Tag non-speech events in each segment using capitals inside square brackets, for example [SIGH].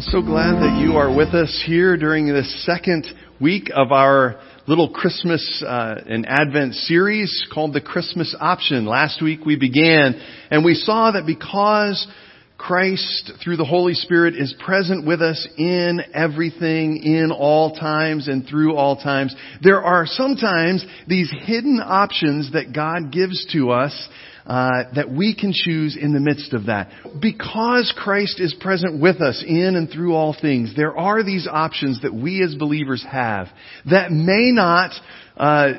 So glad that you are with us here during this second week of our little Christmas uh, and Advent series called the Christmas Option. Last week we began and we saw that because Christ through the Holy Spirit is present with us in everything, in all times and through all times, there are sometimes these hidden options that God gives to us uh, that we can choose in the midst of that. Because Christ is present with us in and through all things, there are these options that we as believers have that may not uh,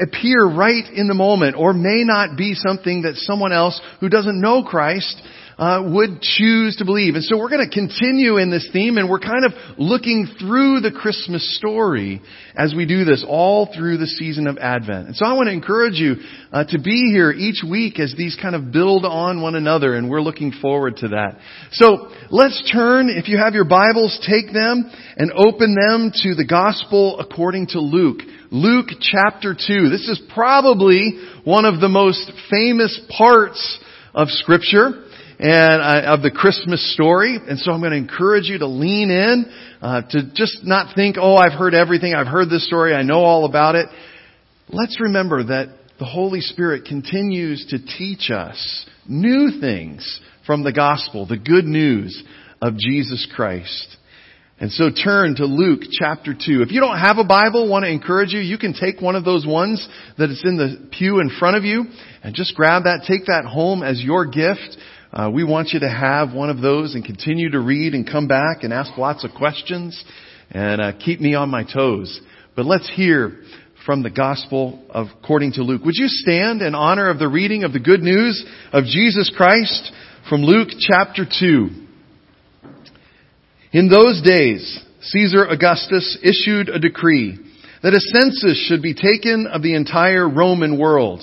appear right in the moment or may not be something that someone else who doesn't know Christ uh, would choose to believe. And so we're going to continue in this theme, and we're kind of looking through the Christmas story as we do this all through the season of Advent. And so I want to encourage you uh, to be here each week as these kind of build on one another, and we're looking forward to that. So let's turn, if you have your Bibles, take them and open them to the Gospel according to Luke. Luke chapter 2. This is probably one of the most famous parts of Scripture and uh, of the Christmas story. And so I'm going to encourage you to lean in, uh, to just not think, oh, I've heard everything. I've heard this story. I know all about it. Let's remember that the Holy Spirit continues to teach us new things from the gospel, the good news of Jesus Christ. And so turn to Luke chapter 2. If you don't have a Bible, want to encourage you, you can take one of those ones that is in the pew in front of you and just grab that, take that home as your gift. Uh, we want you to have one of those and continue to read and come back and ask lots of questions and uh, keep me on my toes. But let's hear from the Gospel of, according to Luke. Would you stand in honor of the reading of the good news of Jesus Christ from Luke chapter 2? In those days, Caesar Augustus issued a decree that a census should be taken of the entire Roman world.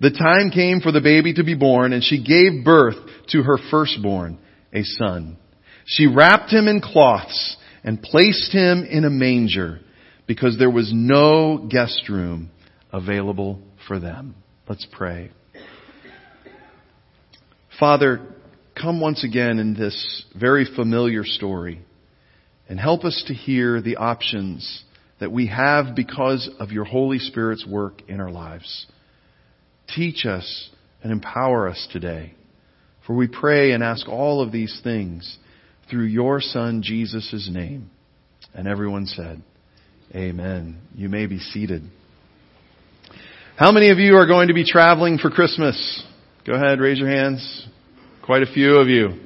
the time came for the baby to be born and she gave birth to her firstborn, a son. She wrapped him in cloths and placed him in a manger because there was no guest room available for them. Let's pray. Father, come once again in this very familiar story and help us to hear the options that we have because of your Holy Spirit's work in our lives. Teach us and empower us today. For we pray and ask all of these things through your Son, Jesus' name. And everyone said, Amen. You may be seated. How many of you are going to be traveling for Christmas? Go ahead, raise your hands. Quite a few of you.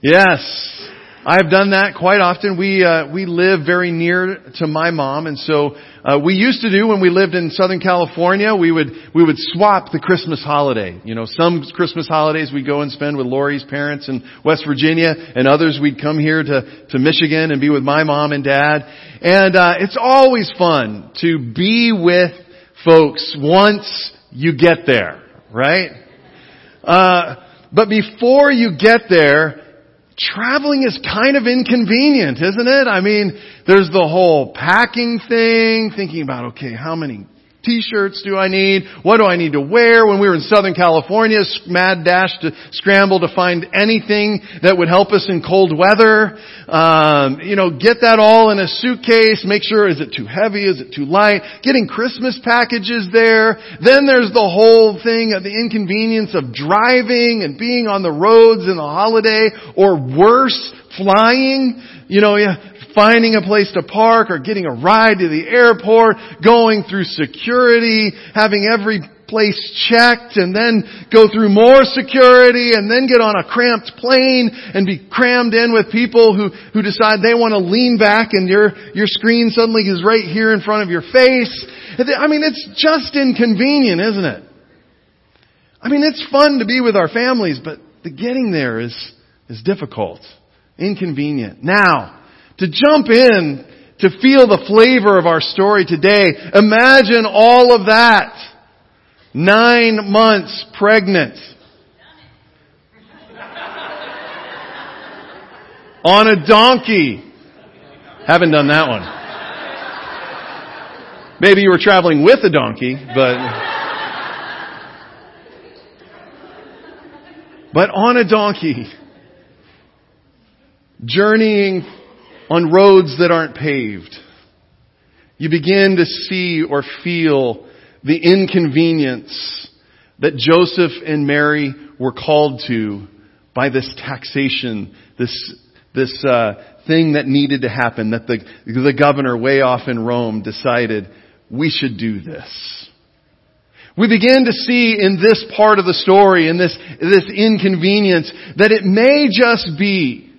Yes. I've done that quite often. We uh, we live very near to my mom, and so uh, we used to do when we lived in Southern California. We would we would swap the Christmas holiday. You know, some Christmas holidays we'd go and spend with Lori's parents in West Virginia, and others we'd come here to to Michigan and be with my mom and dad. And uh, it's always fun to be with folks once you get there, right? Uh, but before you get there, traveling is kind of inconvenient, isn't it? I mean, there's the whole packing thing, thinking about, okay, how many t-shirts do I need? What do I need to wear? When we were in Southern California, mad dash to scramble to find anything that would help us in cold weather. Um, you know, get that all in a suitcase. Make sure is it too heavy? Is it too light? Getting Christmas packages there. Then there's the whole thing of the inconvenience of driving and being on the roads in the holiday, or worse, flying. You know, finding a place to park or getting a ride to the airport, going through security, having every place checked and then go through more security and then get on a cramped plane and be crammed in with people who, who decide they want to lean back and your, your screen suddenly is right here in front of your face. I mean, it's just inconvenient, isn't it? I mean, it's fun to be with our families, but the getting there is, is difficult, inconvenient. Now, to jump in to feel the flavor of our story today, imagine all of that. Nine months pregnant. On a donkey. Haven't done that one. Maybe you were traveling with a donkey, but. But on a donkey, journeying on roads that aren't paved, you begin to see or feel the inconvenience that Joseph and Mary were called to by this taxation, this, this uh, thing that needed to happen, that the, the governor way off in Rome decided, we should do this. We begin to see in this part of the story, in this, this inconvenience, that it may just be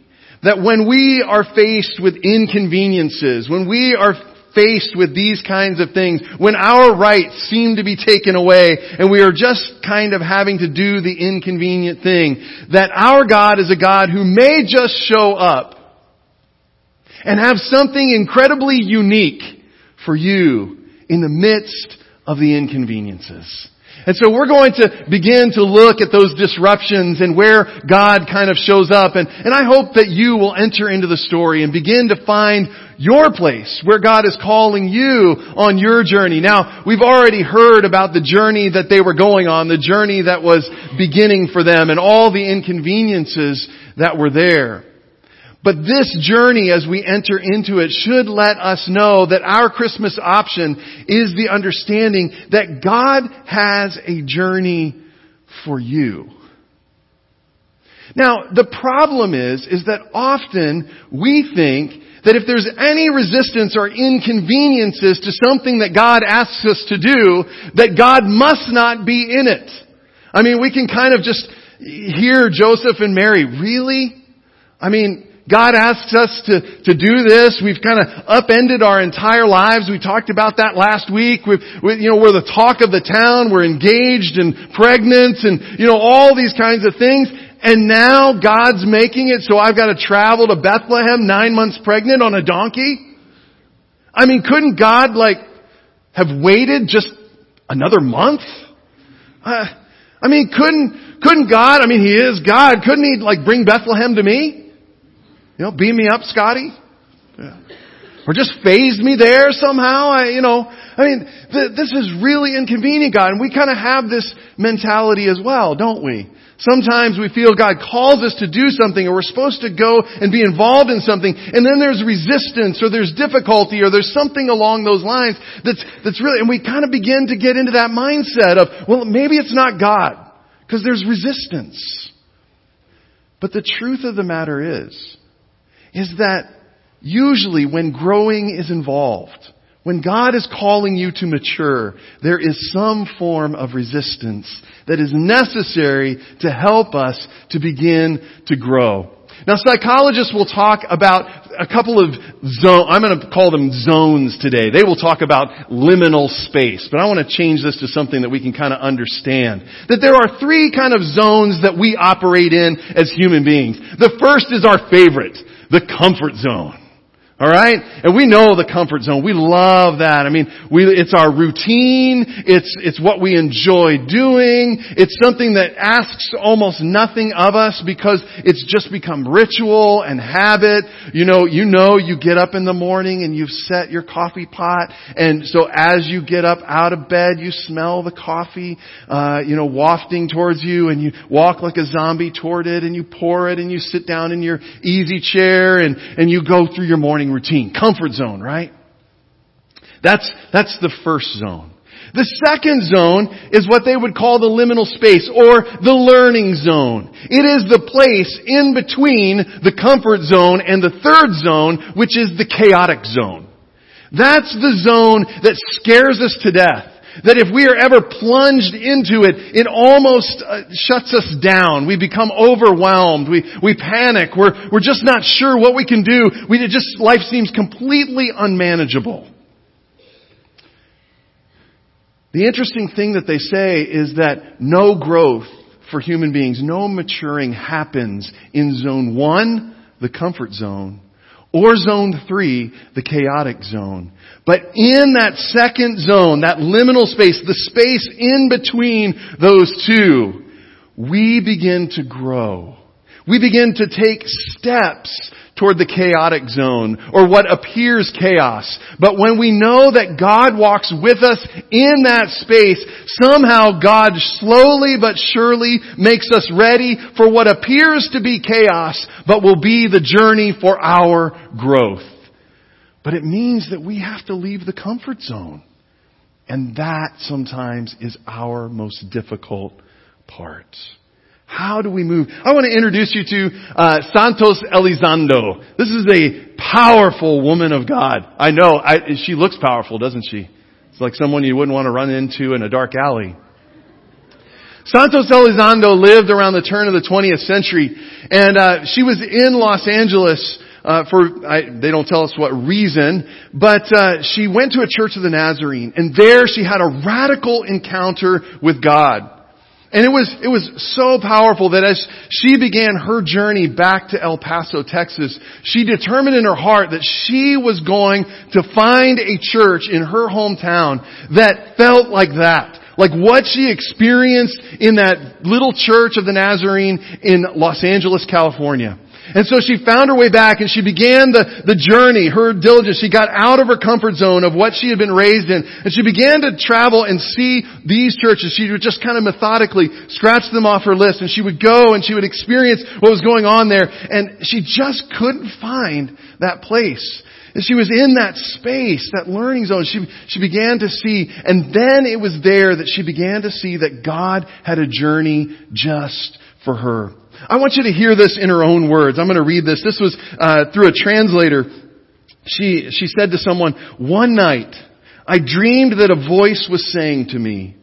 that when we are faced with inconveniences, when we are faced with these kinds of things, when our rights seem to be taken away and we are just kind of having to do the inconvenient thing, that our God is a God who may just show up and have something incredibly unique for you in the midst of the inconveniences. And so we're going to begin to look at those disruptions and where God kind of shows up. And, and I hope that you will enter into the story and begin to find your place where God is calling you on your journey. Now, we've already heard about the journey that they were going on, the journey that was beginning for them and all the inconveniences that were there. But this journey as we enter into it should let us know that our Christmas option is the understanding that God has a journey for you. Now, the problem is, is that often we think that if there's any resistance or inconveniences to something that God asks us to do, that God must not be in it. I mean, we can kind of just hear Joseph and Mary, really? I mean, God asks us to, to do this. We've kind of upended our entire lives. We talked about that last week. We've, we, you know, we're the talk of the town. We're engaged and pregnant and, you know, all these kinds of things. And now God's making it so I've got to travel to Bethlehem nine months pregnant on a donkey? I mean, couldn't God like have waited just another month? Uh, I mean, couldn't, couldn't God, I mean, He is God, couldn't He like bring Bethlehem to me? You know, beam me up, Scotty. Yeah. Or just phased me there somehow. I, you know, I mean, th- this is really inconvenient, God. And we kind of have this mentality as well, don't we? Sometimes we feel God calls us to do something or we're supposed to go and be involved in something and then there's resistance or there's difficulty or there's something along those lines that's, that's really, and we kind of begin to get into that mindset of, well, maybe it's not God because there's resistance. But the truth of the matter is, is that usually when growing is involved, when God is calling you to mature, there is some form of resistance that is necessary to help us to begin to grow. Now psychologists will talk about a couple of zones, I'm going to call them zones today. They will talk about liminal space, but I want to change this to something that we can kind of understand. That there are three kind of zones that we operate in as human beings. The first is our favorite the comfort zone. Alright? And we know the comfort zone. We love that. I mean, we, it's our routine. It's, it's what we enjoy doing. It's something that asks almost nothing of us because it's just become ritual and habit. You know, you know you get up in the morning and you've set your coffee pot and so as you get up out of bed, you smell the coffee, uh, you know, wafting towards you and you walk like a zombie toward it and you pour it and you sit down in your easy chair and, and you go through your morning morning routine. Comfort zone, right? That's, that's the first zone. The second zone is what they would call the liminal space or the learning zone. It is the place in between the comfort zone and the third zone, which is the chaotic zone. That's the zone that scares us to death. That if we are ever plunged into it, it almost uh, shuts us down. We become overwhelmed. We, we panic. We're, we're just not sure what we can do. We just, life seems completely unmanageable. The interesting thing that they say is that no growth for human beings, no maturing happens in zone one, the comfort zone, Or zone three, the chaotic zone. But in that second zone, that liminal space, the space in between those two, we begin to grow. We begin to take steps toward the chaotic zone or what appears chaos. But when we know that God walks with us in that space, somehow God slowly but surely makes us ready for what appears to be chaos, but will be the journey for our growth. But it means that we have to leave the comfort zone. And that sometimes is our most difficult part. How do we move? I want to introduce you to uh, Santos Elizondo. This is a powerful woman of God. I know. I, she looks powerful, doesn't she? It's like someone you wouldn't want to run into in a dark alley. Santos Elizondo lived around the turn of the 20th century, and uh, she was in Los Angeles uh, for I, they don't tell us what reason, but uh, she went to a church of the Nazarene, and there she had a radical encounter with God. And it was, it was so powerful that as she began her journey back to El Paso, Texas, she determined in her heart that she was going to find a church in her hometown that felt like that. Like what she experienced in that little church of the Nazarene in Los Angeles, California. And so she found her way back and she began the, the journey, her diligence. She got out of her comfort zone of what she had been raised in. And she began to travel and see these churches. She would just kind of methodically scratch them off her list and she would go and she would experience what was going on there. And she just couldn't find that place. And she was in that space, that learning zone. She, she began to see, and then it was there that she began to see that God had a journey just for her. I want you to hear this in her own words. I'm going to read this. This was uh, through a translator. She she said to someone, "One night, I dreamed that a voice was saying to me,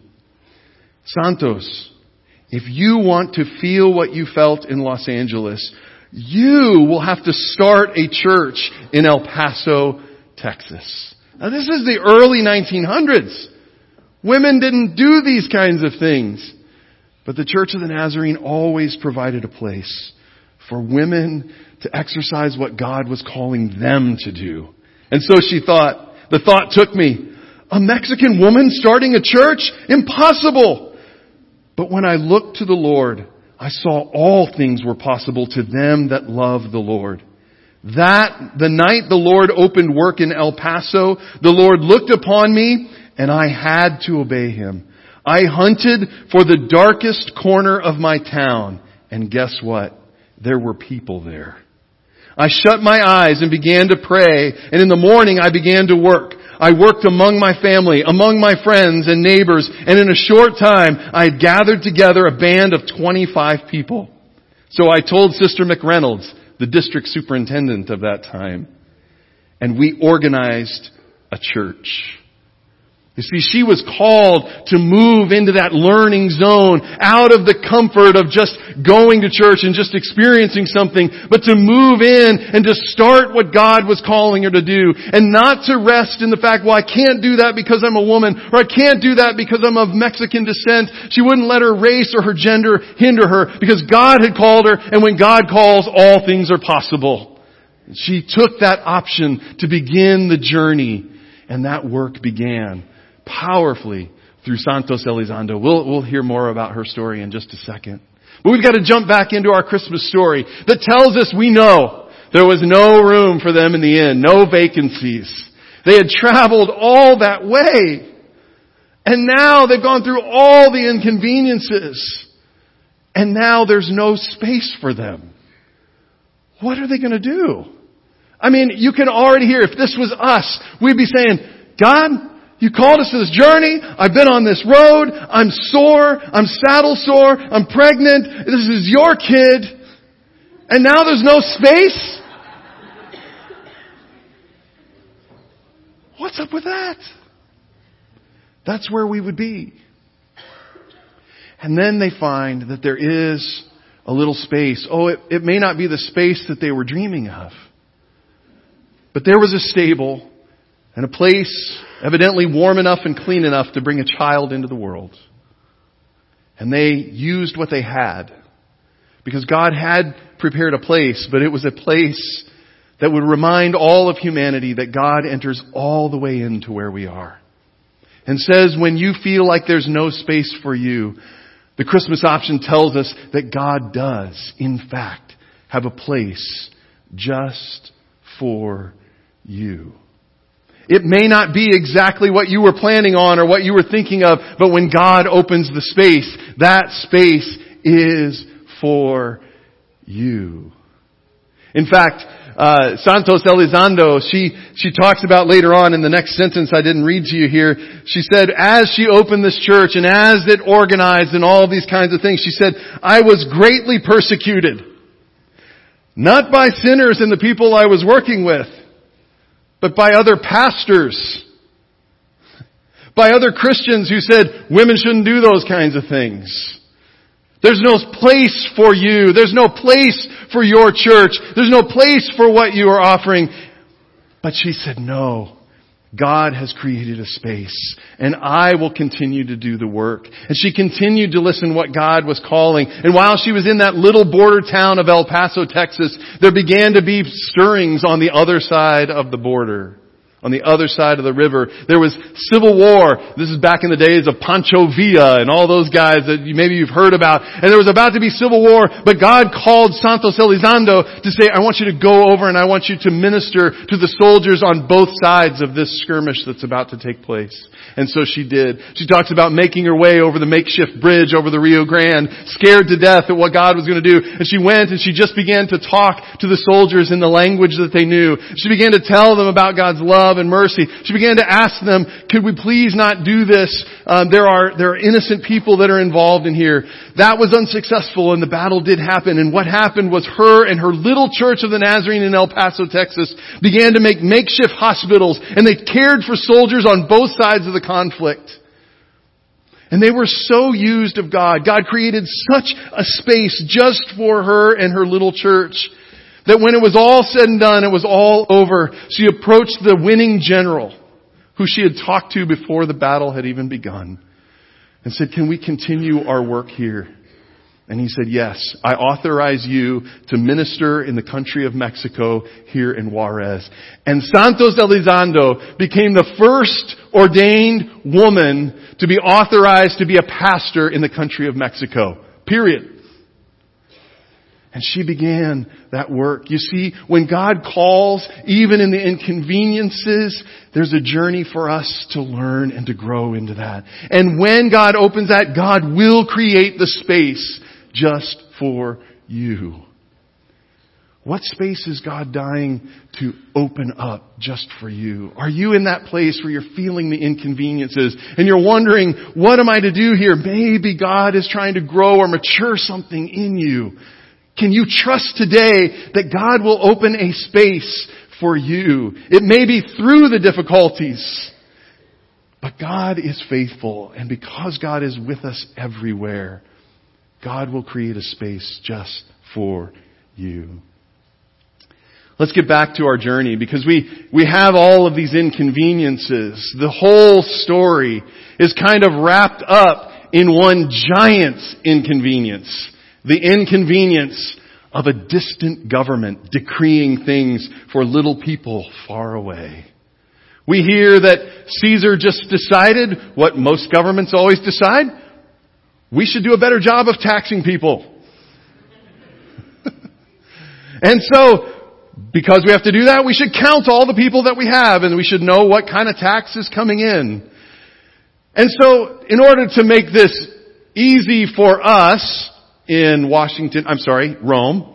Santos, if you want to feel what you felt in Los Angeles, you will have to start a church in El Paso, Texas." Now this is the early 1900s. Women didn't do these kinds of things. But the Church of the Nazarene always provided a place for women to exercise what God was calling them to do. And so she thought, the thought took me, a Mexican woman starting a church? Impossible! But when I looked to the Lord, I saw all things were possible to them that love the Lord. That, the night the Lord opened work in El Paso, the Lord looked upon me and I had to obey Him. I hunted for the darkest corner of my town, and guess what? There were people there. I shut my eyes and began to pray, and in the morning I began to work. I worked among my family, among my friends and neighbors, and in a short time I had gathered together a band of 25 people. So I told Sister McReynolds, the district superintendent of that time, and we organized a church. You see, she was called to move into that learning zone out of the comfort of just going to church and just experiencing something, but to move in and to start what God was calling her to do and not to rest in the fact, well, I can't do that because I'm a woman or I can't do that because I'm of Mexican descent. She wouldn't let her race or her gender hinder her because God had called her and when God calls, all things are possible. She took that option to begin the journey and that work began powerfully through Santos Elizondo. We'll, we'll hear more about her story in just a second. But we've got to jump back into our Christmas story that tells us we know there was no room for them in the inn, no vacancies. They had traveled all that way. And now they've gone through all the inconveniences. And now there's no space for them. What are they going to do? I mean, you can already hear if this was us, we'd be saying, God, you called us to this journey. I've been on this road. I'm sore. I'm saddle sore. I'm pregnant. This is your kid. And now there's no space? What's up with that? That's where we would be. And then they find that there is a little space. Oh, it, it may not be the space that they were dreaming of. But there was a stable and a place evidently warm enough and clean enough to bring a child into the world. And they used what they had. Because God had prepared a place, but it was a place that would remind all of humanity that God enters all the way into where we are. And says when you feel like there's no space for you, the Christmas option tells us that God does, in fact, have a place just for you. It may not be exactly what you were planning on or what you were thinking of, but when God opens the space, that space is for you. In fact, uh, Santos Elizondo, she, she talks about later on in the next sentence I didn't read to you here, she said, as she opened this church and as it organized and all these kinds of things, she said, I was greatly persecuted. Not by sinners and the people I was working with, but by other pastors. By other Christians who said women shouldn't do those kinds of things. There's no place for you. There's no place for your church. There's no place for what you are offering. But she said, no. God has created a space and I will continue to do the work. And she continued to listen what God was calling. And while she was in that little border town of El Paso, Texas, there began to be stirrings on the other side of the border on the other side of the river. There was civil war. This is back in the days of Pancho Villa and all those guys that maybe you've heard about. And there was about to be civil war, but God called Santos Elizondo to say, I want you to go over and I want you to minister to the soldiers on both sides of this skirmish that's about to take place. And so she did. She talks about making her way over the makeshift bridge over the Rio Grande, scared to death at what God was going to do. And she went and she just began to talk to the soldiers in the language that they knew. She began to tell them about God's love and mercy. She began to ask them, could we please not do this? Um, there are, there are innocent people that are involved in here. That was unsuccessful and the battle did happen. And what happened was her and her little church of the Nazarene in El Paso, Texas began to make makeshift hospitals and they cared for soldiers on both sides of the conflict. And they were so used of God. God created such a space just for her and her little church that when it was all said and done, it was all over, she approached the winning general who she had talked to before the battle had even begun and said, can we continue our work here? And he said, yes, I authorize you to minister in the country of Mexico here in Juarez. And Santos Elizondo became the first ordained woman to be authorized to be a pastor in the country of Mexico. Period. And she began that work. You see, when God calls, even in the inconveniences, there's a journey for us to learn and to grow into that. And when God opens that, God will create the space just for you. What space is God dying to open up just for you? Are you in that place where you're feeling the inconveniences and you're wondering, what am I to do here? Maybe God is trying to grow or mature something in you. Can you trust today that God will open a space for you? It may be through the difficulties, but God is faithful and because God is with us everywhere, God will create a space just for you. Let's get back to our journey because we, we have all of these inconveniences. The whole story is kind of wrapped up in one giant inconvenience. The inconvenience of a distant government decreeing things for little people far away. We hear that Caesar just decided what most governments always decide. We should do a better job of taxing people. [LAUGHS] and so, because we have to do that, we should count all the people that we have and we should know what kind of tax is coming in. And so, in order to make this easy for us, in Washington, I'm sorry, Rome.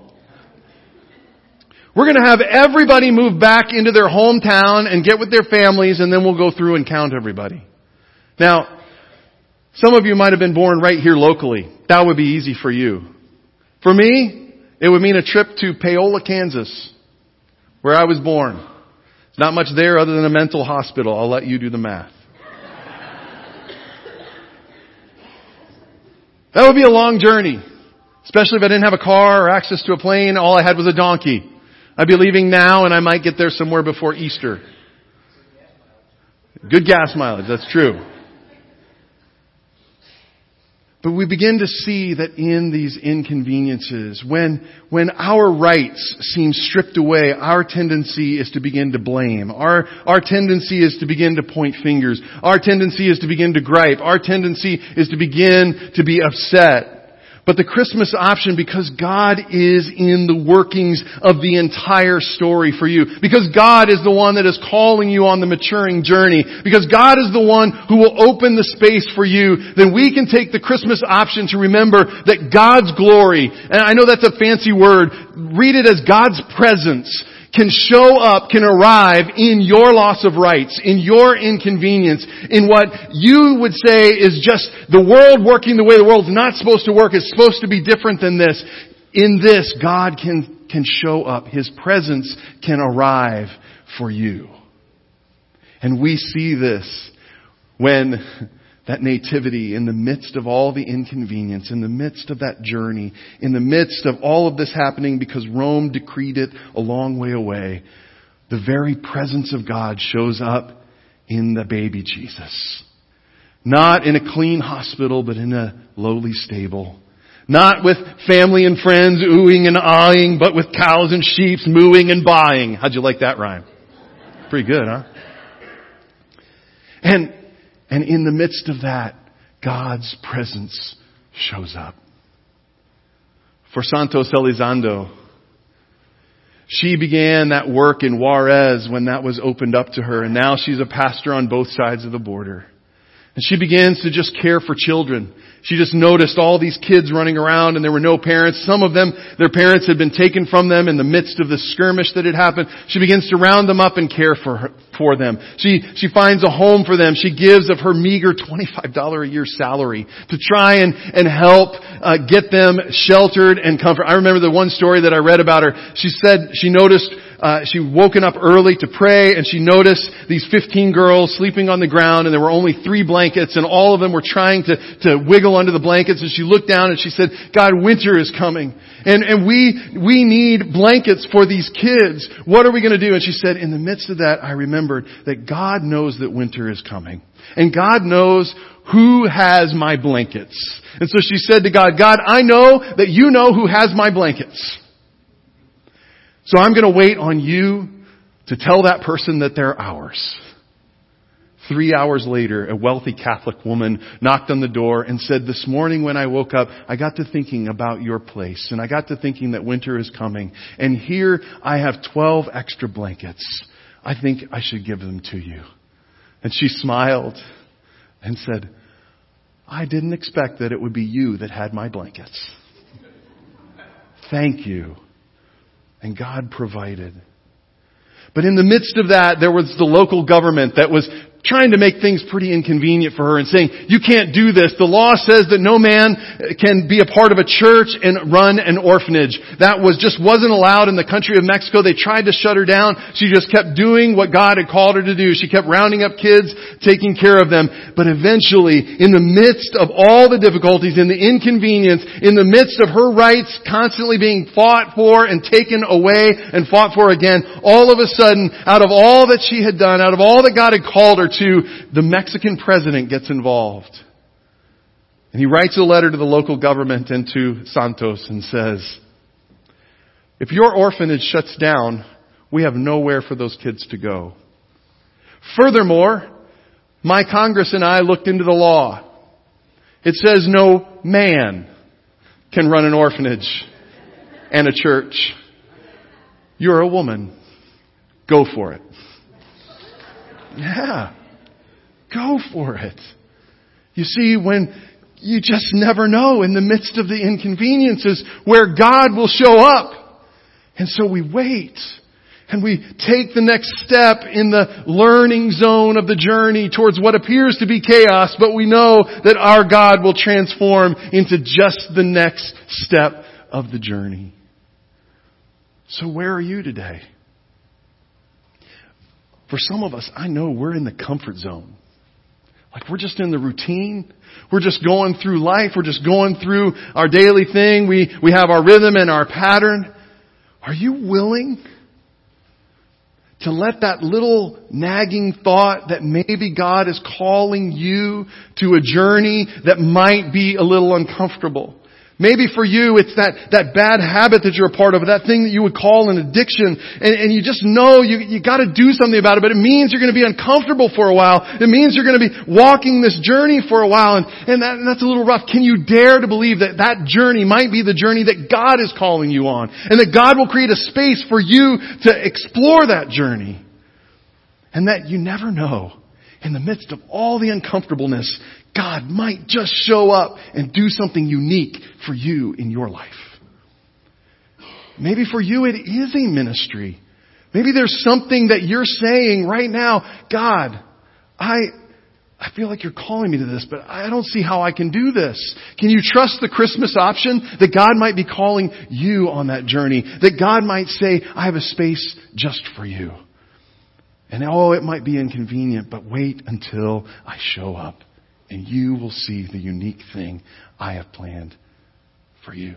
We're going to have everybody move back into their hometown and get with their families and then we'll go through and count everybody. Now, some of you might have been born right here locally. That would be easy for you. For me, it would mean a trip to Paola, Kansas, where I was born. Not much there other than a mental hospital. I'll let you do the math. That would be a long journey. Especially if I didn't have a car or access to a plane, all I had was a donkey. I'd be leaving now and I might get there somewhere before Easter. Good gas mileage, that's true. But we begin to see that in these inconveniences, when, when our rights seem stripped away, our tendency is to begin to blame. Our, our tendency is to begin to point fingers. Our tendency is to begin to gripe. Our tendency is to begin to be upset. But the Christmas option, because God is in the workings of the entire story for you, because God is the one that is calling you on the maturing journey, because God is the one who will open the space for you, then we can take the Christmas option to remember that God's glory, and I know that's a fancy word, read it as God's presence, can show up, can arrive in your loss of rights, in your inconvenience, in what you would say is just the world working the way the world's not supposed to work, is supposed to be different than this. In this, God can, can show up. His presence can arrive for you. And we see this when that nativity in the midst of all the inconvenience, in the midst of that journey, in the midst of all of this happening because Rome decreed it a long way away, the very presence of God shows up in the baby Jesus. Not in a clean hospital, but in a lowly stable. Not with family and friends oohing and eyeing, but with cows and sheep mooing and buying. How'd you like that rhyme? Pretty good, huh? And and in the midst of that, God's presence shows up. For Santos Elizondo, she began that work in Juarez when that was opened up to her, and now she's a pastor on both sides of the border. And she begins to just care for children. She just noticed all these kids running around and there were no parents. Some of them, their parents had been taken from them in the midst of the skirmish that had happened. She begins to round them up and care for her, for them. She, she finds a home for them. She gives of her meager $25 a year salary to try and, and help uh, get them sheltered and comfort. I remember the one story that I read about her. She said she noticed uh, she woken up early to pray and she noticed these 15 girls sleeping on the ground and there were only three blankets and all of them were trying to, to wiggle under the blankets and she looked down and she said, God, winter is coming. And, and we, we need blankets for these kids. What are we going to do? And she said, in the midst of that, I remembered that God knows that winter is coming. And God knows who has my blankets. And so she said to God, God, I know that you know who has my blankets. So I'm going to wait on you to tell that person that they're ours. Three hours later, a wealthy Catholic woman knocked on the door and said, this morning when I woke up, I got to thinking about your place and I got to thinking that winter is coming and here I have 12 extra blankets. I think I should give them to you. And she smiled and said, I didn't expect that it would be you that had my blankets. Thank you. And God provided. But in the midst of that, there was the local government that was trying to make things pretty inconvenient for her and saying, you can't do this. The law says that no man can be a part of a church and run an orphanage. That was just wasn't allowed in the country of Mexico. They tried to shut her down. She just kept doing what God had called her to do. She kept rounding up kids, taking care of them. But eventually, in the midst of all the difficulties, in the inconvenience, in the midst of her rights constantly being fought for and taken away and fought for again, all of a sudden, out of all that she had done, out of all that God had called her to, the Mexican president gets involved. And he writes a letter to the local government and to Santos and says, if your orphanage shuts down, we have nowhere for those kids to go. Furthermore, my Congress and I looked into the law. It says no man can run an orphanage and a church. You're a woman. Go for it. Yeah. Go for it. You see, when you just never know in the midst of the inconveniences where God will show up. And so we wait. And we take the next step in the learning zone of the journey towards what appears to be chaos, but we know that our God will transform into just the next step of the journey. So where are you today? For some of us, I know we're in the comfort zone. Like we're just in the routine. We're just going through life. We're just going through our daily thing. We, we have our rhythm and our pattern. Are you willing to let that little nagging thought that maybe God is calling you to a journey that might be a little uncomfortable. Maybe for you, it's that, that bad habit that you're a part of, that thing that you would call an addiction, and, and you just know you, you gotta do something about it, but it means you're gonna be uncomfortable for a while. It means you're gonna be walking this journey for a while, and, and, that, and that's a little rough. Can you dare to believe that that journey might be the journey that God is calling you on, and that God will create a space for you to explore that journey? And that you never know, in the midst of all the uncomfortableness, God might just show up and do something unique for you in your life. Maybe for you it is a ministry. Maybe there's something that you're saying right now, God, I, I feel like you're calling me to this, but I don't see how I can do this. Can you trust the Christmas option that God might be calling you on that journey? That God might say, I have a space just for you. And oh, it might be inconvenient, but wait until I show up and you will see the unique thing I have planned for you.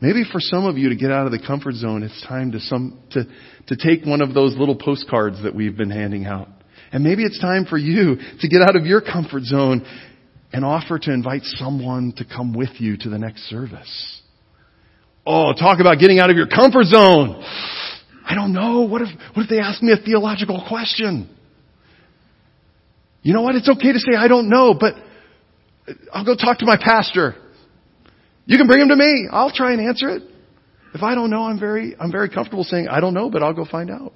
Maybe for some of you to get out of the comfort zone, it's time to some, to, to take one of those little postcards that we've been handing out. And maybe it's time for you to get out of your comfort zone and offer to invite someone to come with you to the next service. Oh, talk about getting out of your comfort zone. I don't know. What if, what if they ask me a theological question? You know what? It's okay to say, I don't know, but I'll go talk to my pastor. You can bring him to me. I'll try and answer it. If I don't know, I'm very, I'm very comfortable saying, I don't know, but I'll go find out.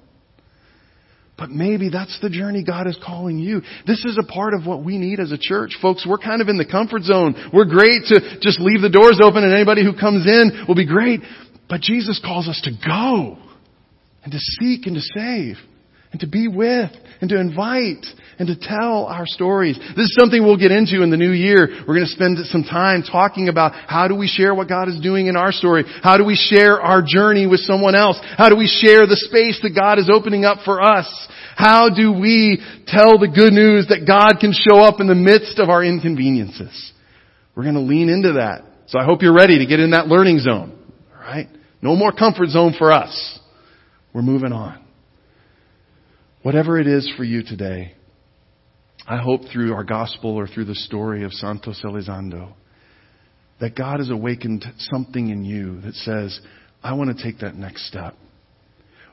But maybe that's the journey God is calling you. This is a part of what we need as a church. Folks, we're kind of in the comfort zone. We're great to just leave the doors open and anybody who comes in will be great. But Jesus calls us to go and to seek and to save and to be with and to invite and to tell our stories. This is something we'll get into in the new year. We're going to spend some time talking about how do we share what God is doing in our story? How do we share our journey with someone else? How do we share the space that God is opening up for us? How do we tell the good news that God can show up in the midst of our inconveniences? We're going to lean into that. So I hope you're ready to get in that learning zone. Alright? No more comfort zone for us. We're moving on. Whatever it is for you today, I hope through our gospel or through the story of Santos Elizondo that God has awakened something in you that says, I want to take that next step.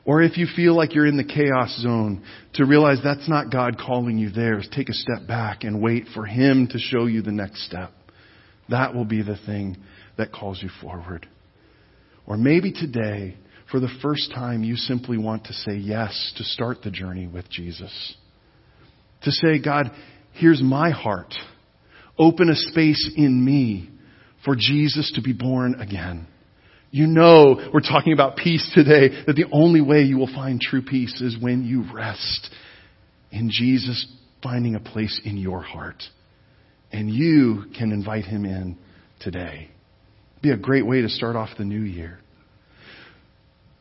Or if you feel like you're in the chaos zone, to realize that's not God calling you there, take a step back and wait for Him to show you the next step. That will be the thing that calls you forward. Or maybe today for the first time, you simply want to say yes to start the journey with Jesus. To say, God, here's my heart. Open a space in me for Jesus to be born again. You know, we're talking about peace today, that the only way you will find true peace is when you rest in Jesus finding a place in your heart. And you can invite him in today. Be a great way to start off the new year.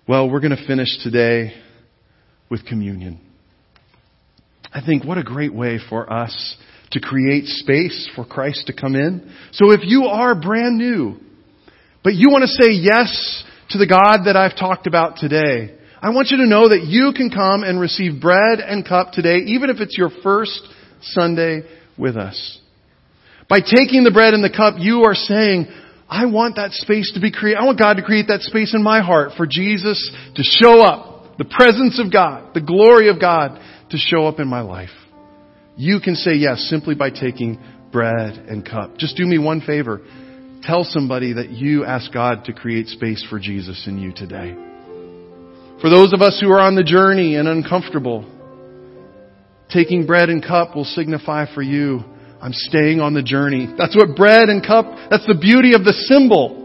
Well, we're going to finish today with communion. I think what a great way for us to create space for Christ to come in. So if you are brand new, but you want to say yes to the God that I've talked about today, I want you to know that you can come and receive bread and cup today, even if it's your first Sunday with us. By taking the bread and the cup, you are saying, I want that space to be created. I want God to create that space in my heart for Jesus to show up. The presence of God, the glory of God to show up in my life. You can say yes simply by taking bread and cup. Just do me one favor. Tell somebody that you ask God to create space for Jesus in you today. For those of us who are on the journey and uncomfortable, taking bread and cup will signify for you I'm staying on the journey. That's what bread and cup, that's the beauty of the symbol.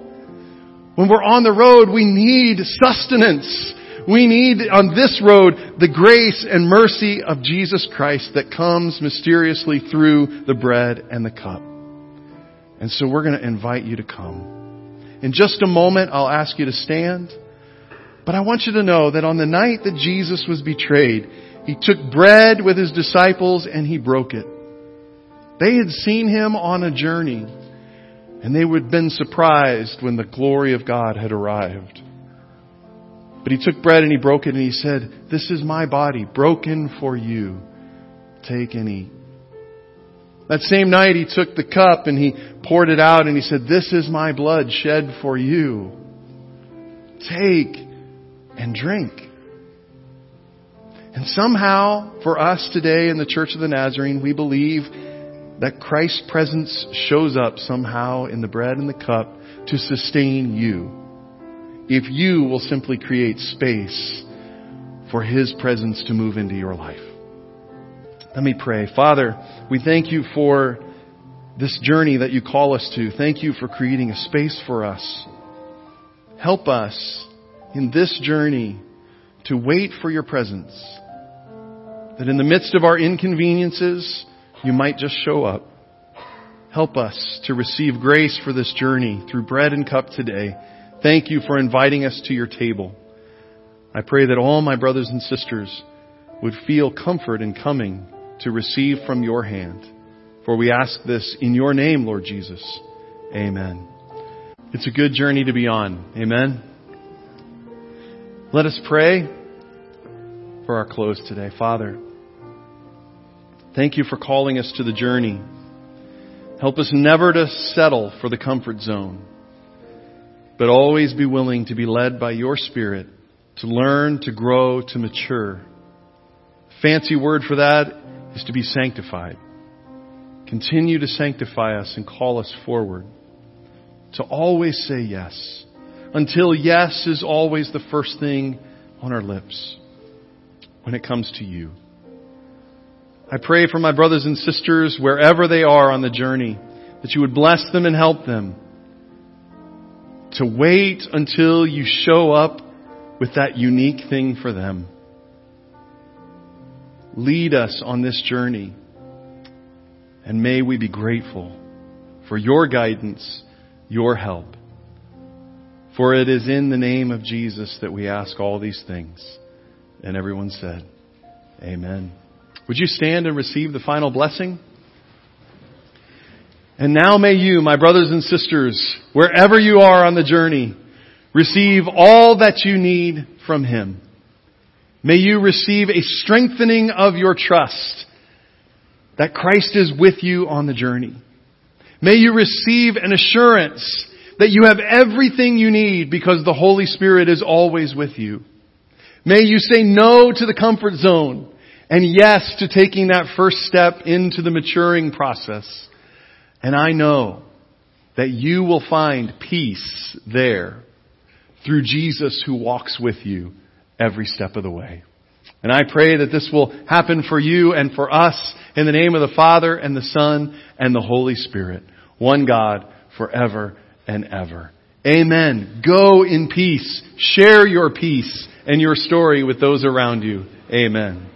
When we're on the road, we need sustenance. We need on this road the grace and mercy of Jesus Christ that comes mysteriously through the bread and the cup. And so we're going to invite you to come. In just a moment, I'll ask you to stand. But I want you to know that on the night that Jesus was betrayed, He took bread with His disciples and He broke it. They had seen him on a journey, and they would have been surprised when the glory of God had arrived. But he took bread and he broke it and he said, This is my body, broken for you. Take and eat. That same night he took the cup and he poured it out and he said, This is my blood shed for you. Take and drink. And somehow, for us today in the Church of the Nazarene, we believe that Christ's presence shows up somehow in the bread and the cup to sustain you. If you will simply create space for His presence to move into your life. Let me pray. Father, we thank you for this journey that you call us to. Thank you for creating a space for us. Help us in this journey to wait for your presence. That in the midst of our inconveniences, you might just show up. Help us to receive grace for this journey through bread and cup today. Thank you for inviting us to your table. I pray that all my brothers and sisters would feel comfort in coming to receive from your hand. For we ask this in your name, Lord Jesus. Amen. It's a good journey to be on. Amen. Let us pray for our close today. Father, thank you for calling us to the journey. Help us never to settle for the comfort zone, but always be willing to be led by your Spirit to learn, to grow, to mature. Fancy word for that is to be sanctified. Continue to sanctify us and call us forward. To always say yes. Until yes is always the first thing on our lips when it comes to you. I pray for my brothers and sisters wherever they are on the journey that you would bless them and help them to wait until you show up with that unique thing for them. Lead us on this journey and may we be grateful for your guidance, your help. For it is in the name of Jesus that we ask all these things. And everyone said, Amen. Would you stand and receive the final blessing? And now may you, my brothers and sisters, wherever you are on the journey, receive all that you need from Him. May you receive a strengthening of your trust that Christ is with you on the journey. May you receive an assurance that you have everything you need because the Holy Spirit is always with you. May you say no to the comfort zone and yes to taking that first step into the maturing process. And I know that you will find peace there through Jesus who walks with you every step of the way. And I pray that this will happen for you and for us in the name of the Father and the Son and the Holy Spirit. One God forever and ever. Amen. Go in peace. Share your peace and your story with those around you. Amen.